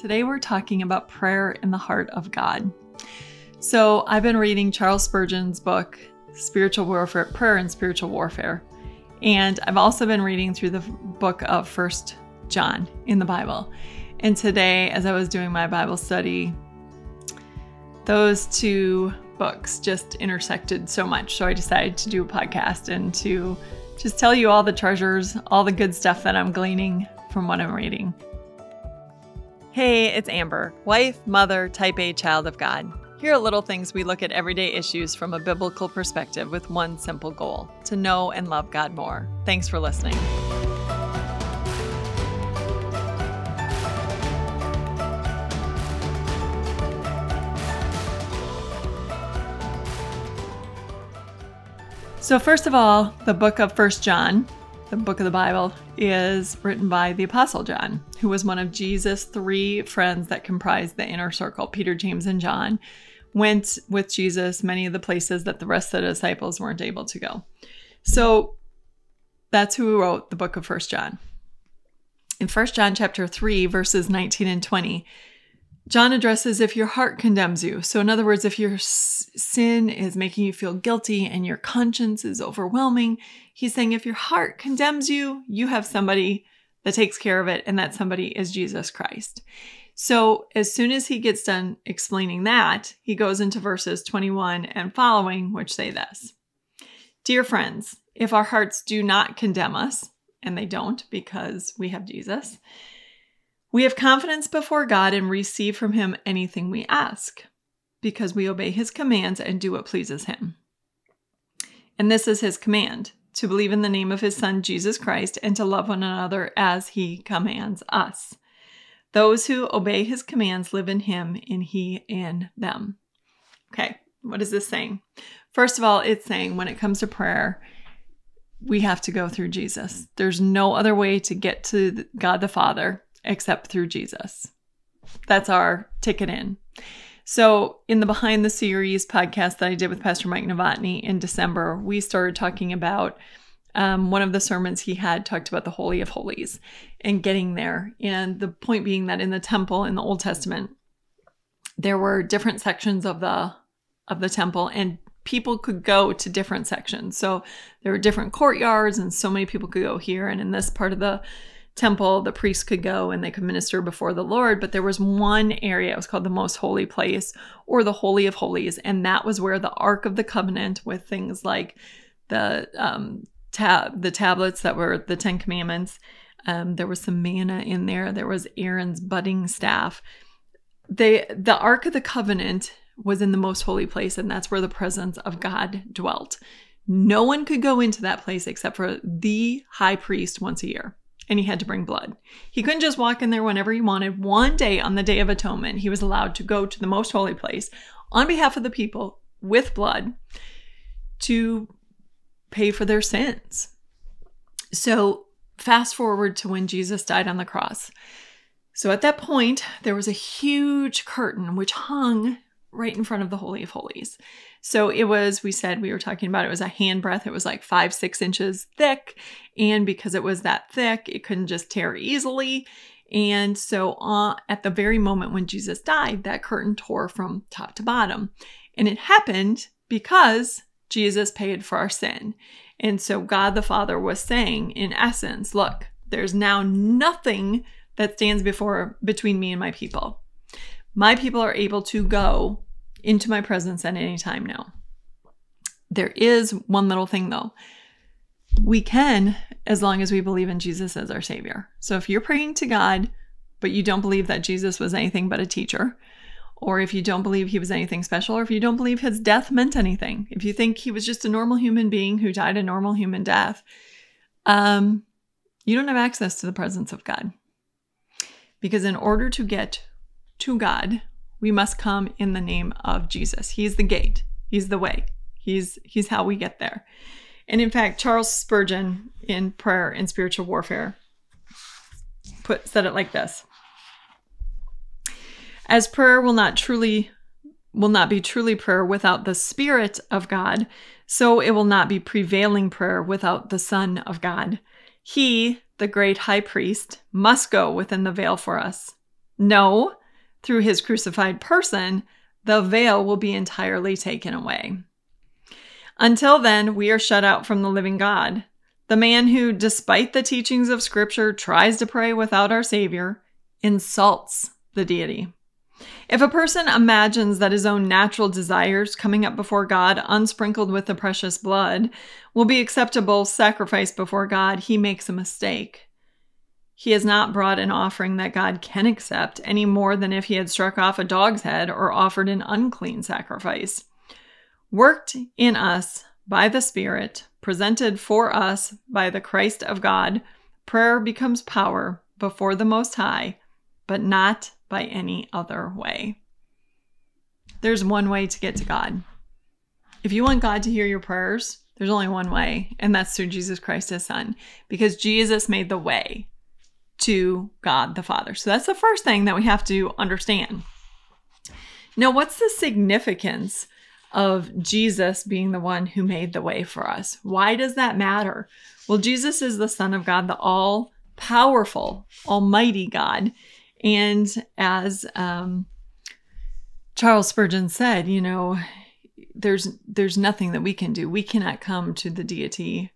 Today we're talking about prayer in the heart of God. So, I've been reading Charles Spurgeon's book, Spiritual Warfare, Prayer and Spiritual Warfare. And I've also been reading through the book of First John in the Bible. And today, as I was doing my Bible study, those two books just intersected so much. So I decided to do a podcast and to just tell you all the treasures, all the good stuff that I'm gleaning from what I'm reading. Hey, it's Amber, wife, mother, type A child of God. Here are little things we look at everyday issues from a biblical perspective with one simple goal to know and love God more. Thanks for listening. So, first of all, the book of First John, the book of the Bible, is written by the Apostle John, who was one of Jesus' three friends that comprised the inner circle Peter, James, and John. Went with Jesus many of the places that the rest of the disciples weren't able to go. So that's who wrote the book of First John. In First John chapter 3, verses 19 and 20, John addresses if your heart condemns you. So, in other words, if your sin is making you feel guilty and your conscience is overwhelming, he's saying if your heart condemns you, you have somebody that takes care of it, and that somebody is Jesus Christ. So, as soon as he gets done explaining that, he goes into verses 21 and following, which say this Dear friends, if our hearts do not condemn us, and they don't because we have Jesus, we have confidence before God and receive from Him anything we ask, because we obey His commands and do what pleases Him. And this is His command to believe in the name of His Son, Jesus Christ, and to love one another as He commands us. Those who obey His commands live in Him, and He in them. Okay, what is this saying? First of all, it's saying when it comes to prayer, we have to go through Jesus. There's no other way to get to God the Father except through Jesus. That's our ticket in. So, in the Behind the Series podcast that I did with Pastor Mike Novotny in December, we started talking about um, one of the sermons he had talked about the Holy of Holies and getting there. And the point being that in the temple in the Old Testament, there were different sections of the of the temple and people could go to different sections. So there were different courtyards and so many people could go here and in this part of the temple, the priests could go and they could minister before the Lord. But there was one area, it was called the most holy place or the Holy of Holies. And that was where the Ark of the Covenant, with things like the, um, tab, the tablets that were the Ten Commandments, um, there was some manna in there, there was Aaron's budding staff. They, the Ark of the Covenant was in the most holy place, and that's where the presence of God dwelt. No one could go into that place except for the high priest once a year and he had to bring blood. He couldn't just walk in there whenever he wanted. One day on the Day of Atonement, he was allowed to go to the most holy place on behalf of the people with blood to pay for their sins. So, fast forward to when Jesus died on the cross. So, at that point, there was a huge curtain which hung right in front of the Holy of Holies. So it was, we said, we were talking about it was a hand breadth. It was like five, six inches thick. And because it was that thick, it couldn't just tear easily. And so uh, at the very moment when Jesus died, that curtain tore from top to bottom. And it happened because Jesus paid for our sin. And so God the Father was saying, in essence, look, there's now nothing that stands before between me and my people. My people are able to go into my presence at any time now. There is one little thing though. We can, as long as we believe in Jesus as our Savior. So if you're praying to God, but you don't believe that Jesus was anything but a teacher, or if you don't believe he was anything special, or if you don't believe his death meant anything, if you think he was just a normal human being who died a normal human death, um, you don't have access to the presence of God. Because in order to get to God, we must come in the name of Jesus. He's the gate. He's the way. He's he's how we get there. And in fact, Charles Spurgeon in Prayer and Spiritual Warfare put said it like this. As prayer will not truly will not be truly prayer without the spirit of God, so it will not be prevailing prayer without the son of God. He, the great high priest, must go within the veil for us No, through his crucified person, the veil will be entirely taken away. Until then, we are shut out from the living God. The man who, despite the teachings of Scripture, tries to pray without our Savior insults the deity. If a person imagines that his own natural desires coming up before God, unsprinkled with the precious blood, will be acceptable sacrifice before God, he makes a mistake. He has not brought an offering that God can accept any more than if he had struck off a dog's head or offered an unclean sacrifice. Worked in us by the Spirit, presented for us by the Christ of God, prayer becomes power before the Most High, but not by any other way. There's one way to get to God. If you want God to hear your prayers, there's only one way, and that's through Jesus Christ, his son, because Jesus made the way to God the Father. So that's the first thing that we have to understand. Now, what's the significance of Jesus being the one who made the way for us? Why does that matter? Well, Jesus is the Son of God, the all powerful, almighty God. And as um, Charles Spurgeon said, you know, there's there's nothing that we can do. We cannot come to the deity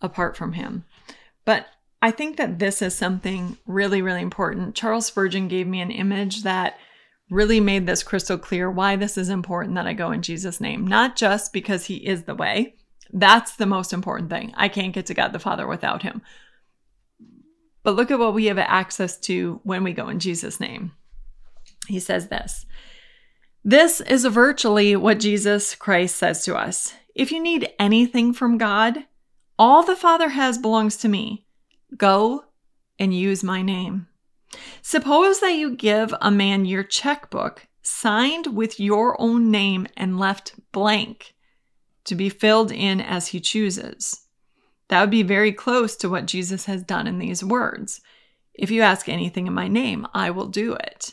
apart from him. But I think that this is something really, really important. Charles Spurgeon gave me an image that really made this crystal clear why this is important that I go in Jesus' name, not just because he is the way. That's the most important thing. I can't get to God the Father without him. But look at what we have access to when we go in Jesus' name. He says this This is virtually what Jesus Christ says to us. If you need anything from God, all the Father has belongs to me. Go and use my name. Suppose that you give a man your checkbook signed with your own name and left blank to be filled in as he chooses. That would be very close to what Jesus has done in these words. If you ask anything in my name, I will do it.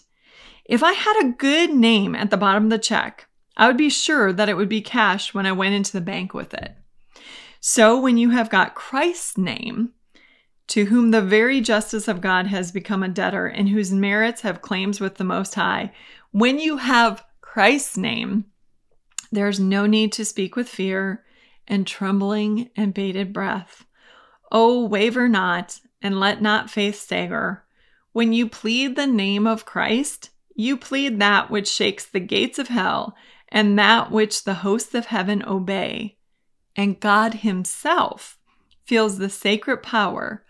If I had a good name at the bottom of the check, I would be sure that it would be cashed when I went into the bank with it. So when you have got Christ's name, to whom the very justice of God has become a debtor and whose merits have claims with the Most High, when you have Christ's name, there's no need to speak with fear and trembling and bated breath. Oh, waver not, and let not faith stagger. When you plead the name of Christ, you plead that which shakes the gates of hell and that which the hosts of heaven obey. And God Himself feels the sacred power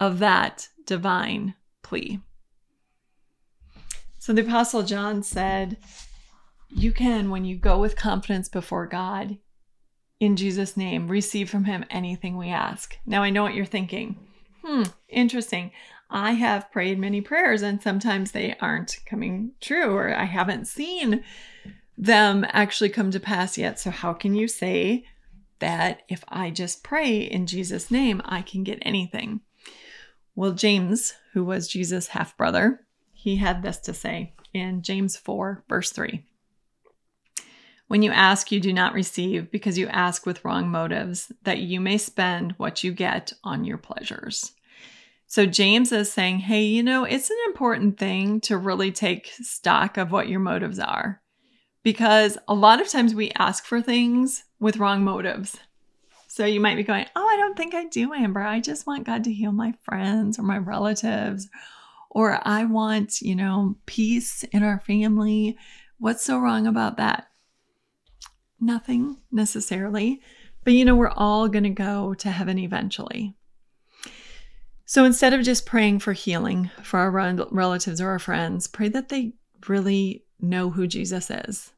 of that divine plea. So the Apostle John said, You can, when you go with confidence before God, in Jesus' name, receive from him anything we ask. Now I know what you're thinking. Hmm, interesting. I have prayed many prayers and sometimes they aren't coming true or I haven't seen them actually come to pass yet. So, how can you say that if I just pray in Jesus' name, I can get anything? Well, James, who was Jesus' half brother, he had this to say in James 4, verse 3. When you ask, you do not receive because you ask with wrong motives, that you may spend what you get on your pleasures. So James is saying, hey, you know, it's an important thing to really take stock of what your motives are. Because a lot of times we ask for things with wrong motives. So you might be going, oh, I don't think I do, Amber. I just want God to heal my friends or my relatives. Or I want, you know, peace in our family. What's so wrong about that? Nothing necessarily, but you know, we're all going to go to heaven eventually. So instead of just praying for healing for our relatives or our friends, pray that they really know who Jesus is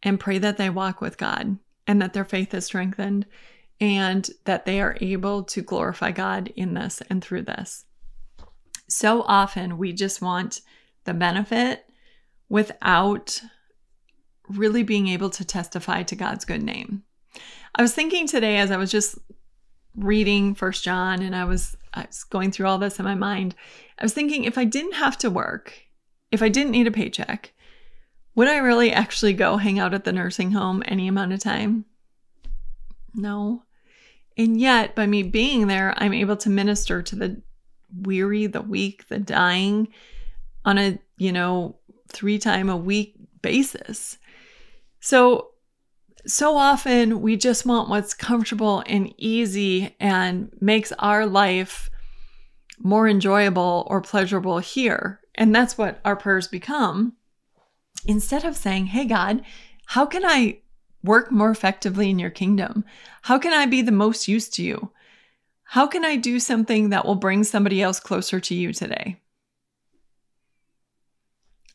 and pray that they walk with God and that their faith is strengthened and that they are able to glorify God in this and through this. So often we just want the benefit without really being able to testify to God's good name. I was thinking today as I was just reading First John and I was, I was going through all this in my mind, I was thinking if I didn't have to work, if I didn't need a paycheck, would I really actually go hang out at the nursing home any amount of time? No. And yet, by me being there, I'm able to minister to the weary, the weak, the dying on a you know, three time a week basis. So, so often we just want what's comfortable and easy and makes our life more enjoyable or pleasurable here. And that's what our prayers become. Instead of saying, Hey, God, how can I work more effectively in your kingdom? How can I be the most use to you? How can I do something that will bring somebody else closer to you today?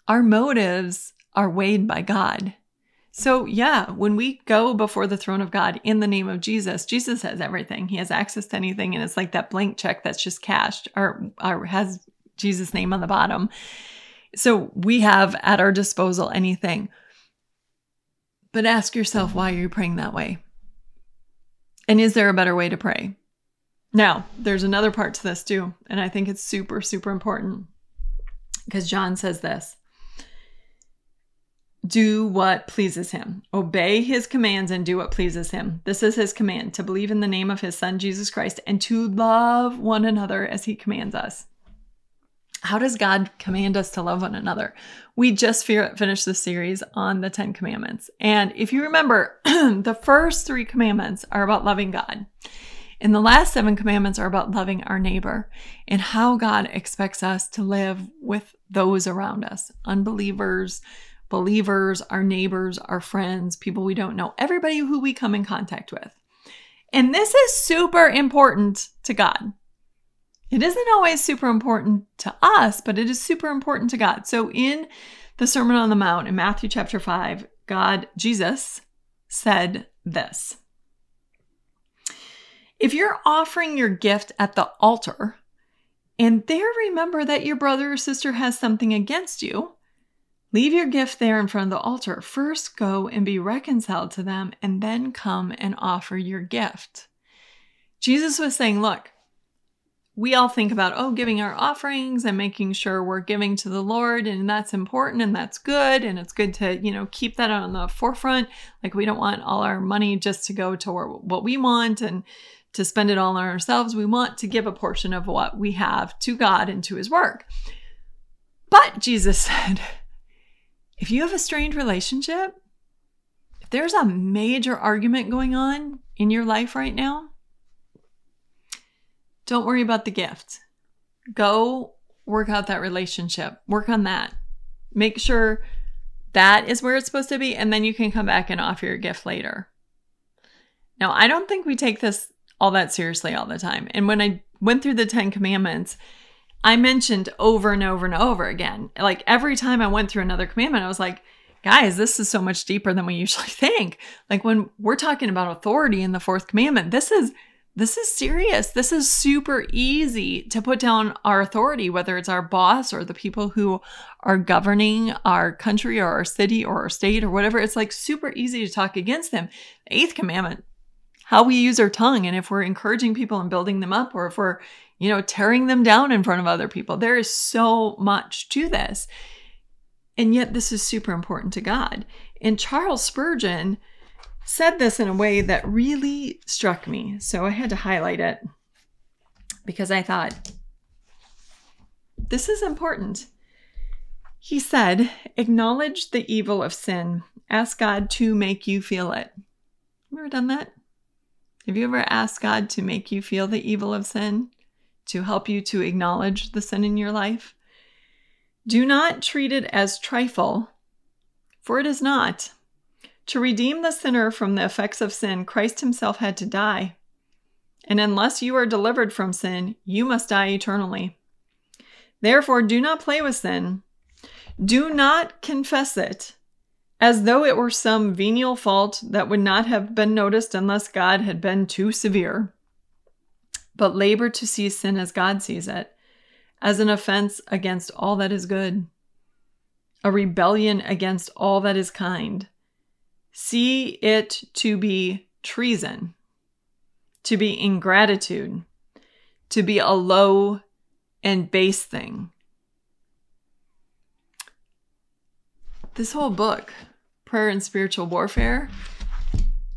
Our motives are weighed by God. So, yeah, when we go before the throne of God in the name of Jesus, Jesus has everything. He has access to anything. And it's like that blank check that's just cashed or, or has Jesus' name on the bottom. So, we have at our disposal anything. But ask yourself, why you're praying that way? And is there a better way to pray? Now, there's another part to this too. And I think it's super, super important because John says this do what pleases him. Obey his commands and do what pleases him. This is his command to believe in the name of his son, Jesus Christ, and to love one another as he commands us. How does God command us to love one another? We just finished the series on the 10 commandments. And if you remember, the first three commandments are about loving God. And the last seven commandments are about loving our neighbor and how God expects us to live with those around us, unbelievers, believers, our neighbors, our friends, people we don't know, everybody who we come in contact with. And this is super important to God. It isn't always super important to us, but it is super important to God. So in the Sermon on the Mount in Matthew chapter 5, God, Jesus, said this If you're offering your gift at the altar, and there remember that your brother or sister has something against you, Leave your gift there in front of the altar. First, go and be reconciled to them, and then come and offer your gift. Jesus was saying, Look, we all think about, oh, giving our offerings and making sure we're giving to the Lord, and that's important and that's good. And it's good to, you know, keep that on the forefront. Like, we don't want all our money just to go to what we want and to spend it all on ourselves. We want to give a portion of what we have to God and to his work. But Jesus said, if you have a strained relationship, if there's a major argument going on in your life right now, don't worry about the gift. Go work out that relationship, work on that. Make sure that is where it's supposed to be, and then you can come back and offer your gift later. Now, I don't think we take this all that seriously all the time. And when I went through the 10 commandments, I mentioned over and over and over again. Like every time I went through another commandment, I was like, guys, this is so much deeper than we usually think. Like when we're talking about authority in the fourth commandment, this is this is serious. This is super easy to put down our authority, whether it's our boss or the people who are governing our country or our city or our state or whatever. It's like super easy to talk against them. Eighth commandment, how we use our tongue and if we're encouraging people and building them up or if we're you know, tearing them down in front of other people. There is so much to this. And yet, this is super important to God. And Charles Spurgeon said this in a way that really struck me. So I had to highlight it because I thought, this is important. He said, acknowledge the evil of sin. Ask God to make you feel it. Have you ever done that? Have you ever asked God to make you feel the evil of sin? to help you to acknowledge the sin in your life. Do not treat it as trifle, for it is not. To redeem the sinner from the effects of sin, Christ himself had to die. And unless you are delivered from sin, you must die eternally. Therefore, do not play with sin. Do not confess it as though it were some venial fault that would not have been noticed unless God had been too severe but labor to see sin as God sees it, as an offense against all that is good, a rebellion against all that is kind. See it to be treason, to be ingratitude, to be a low and base thing. This whole book, Prayer and Spiritual Warfare,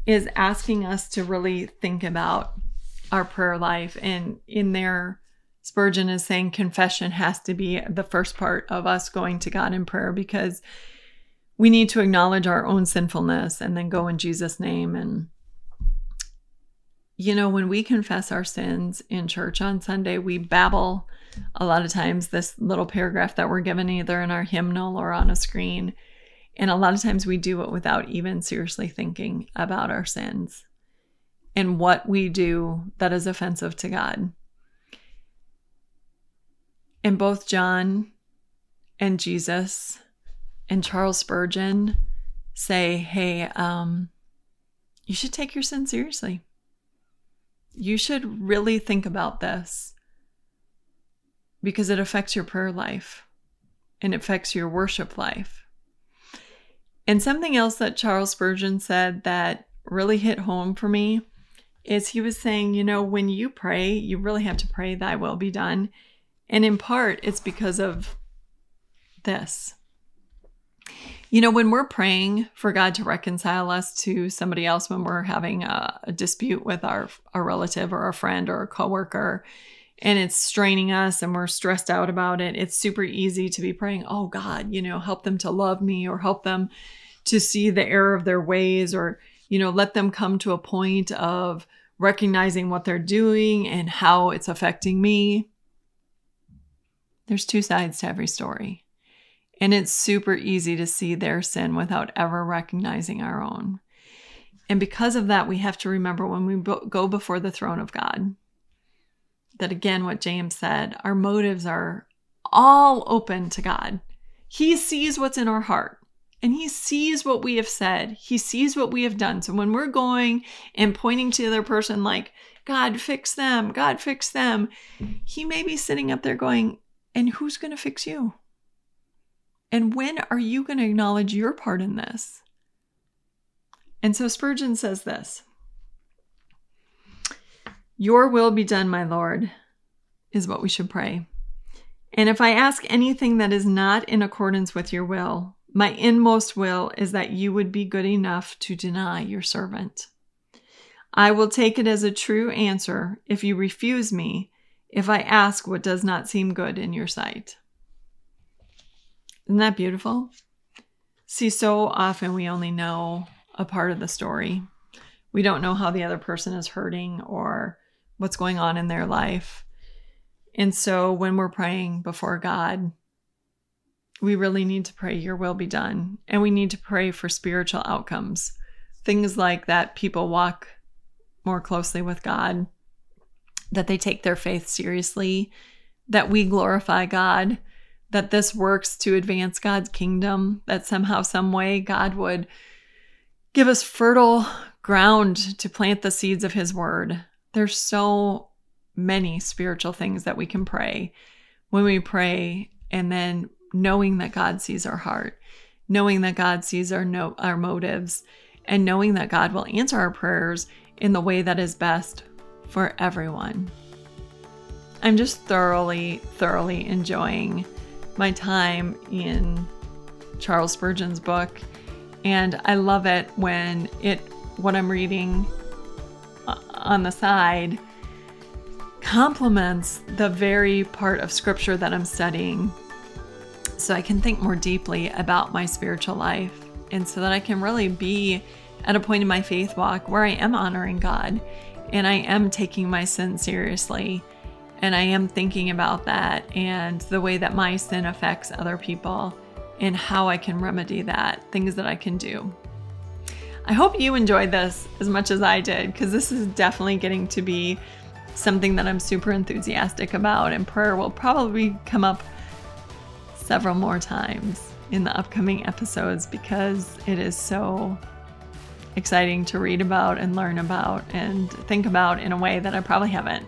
is asking us to really think about our prayer life and in there Spurgeon is saying confession has to be the first part of us going to God in prayer because we need to acknowledge our own sinfulness and then go in Jesus' name. And, you know, when we confess our sins in church on Sunday, we babble a lot of times this little paragraph that we're given either in our hymnal or on a screen. And a lot of times we do it without even seriously thinking about our sins and what we do that is offensive to God. And both John and Jesus and Charles Spurgeon say, hey, um, you should take your sin seriously. You should really think about this because it affects your prayer life and it affects your worship life. And something else that Charles Spurgeon said that really hit home for me is he was saying, you know, when you pray, you really have to pray, Thy will be done. And in part, it's because of this. You know, when we're praying for God to reconcile us to somebody else, when we're having a, a dispute with our, a relative or a friend or a coworker, and it's straining us and we're stressed out about it, it's super easy to be praying, oh God, you know, help them to love me or help them to see the error of their ways or, you know, let them come to a point of recognizing what they're doing and how it's affecting me. There's two sides to every story. And it's super easy to see their sin without ever recognizing our own. And because of that, we have to remember when we go before the throne of God that, again, what James said, our motives are all open to God. He sees what's in our heart and he sees what we have said. He sees what we have done. So when we're going and pointing to the other person, like, God, fix them, God, fix them, he may be sitting up there going, and who's going to fix you? And when are you going to acknowledge your part in this? And so Spurgeon says this Your will be done, my Lord, is what we should pray. And if I ask anything that is not in accordance with your will, my inmost will is that you would be good enough to deny your servant. I will take it as a true answer if you refuse me if I ask what does not seem good in your sight. Isn't that beautiful? See, so often we only know a part of the story. We don't know how the other person is hurting or what's going on in their life. And so when we're praying before God, we really need to pray, Your will be done. And we need to pray for spiritual outcomes. Things like that people walk more closely with God, that they take their faith seriously, that we glorify God, that this works to advance God's kingdom, that somehow, some way, God would give us fertile ground to plant the seeds of His word. There's so many spiritual things that we can pray when we pray and then knowing that God sees our heart, knowing that God sees our no, our motives, and knowing that God will answer our prayers in the way that is best for everyone. I'm just thoroughly, thoroughly enjoying my time in Charles Spurgeon's book. And I love it when it, what I'm reading uh, on the side, complements the very part of scripture that I'm studying so I can think more deeply about my spiritual life and so that I can really be at a point in my faith walk where I am honoring God and I am taking my sin seriously and I am thinking about that and the way that my sin affects other people and how I can remedy that, things that I can do. I hope you enjoyed this as much as I did because this is definitely getting to be something that I'm super enthusiastic about, and prayer will probably come up several more times in the upcoming episodes because it is so exciting to read about and learn about and think about in a way that I probably haven't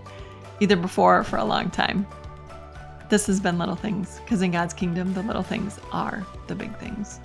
either before or for a long time. This has been Little Things because in God's kingdom, the little things are the big things.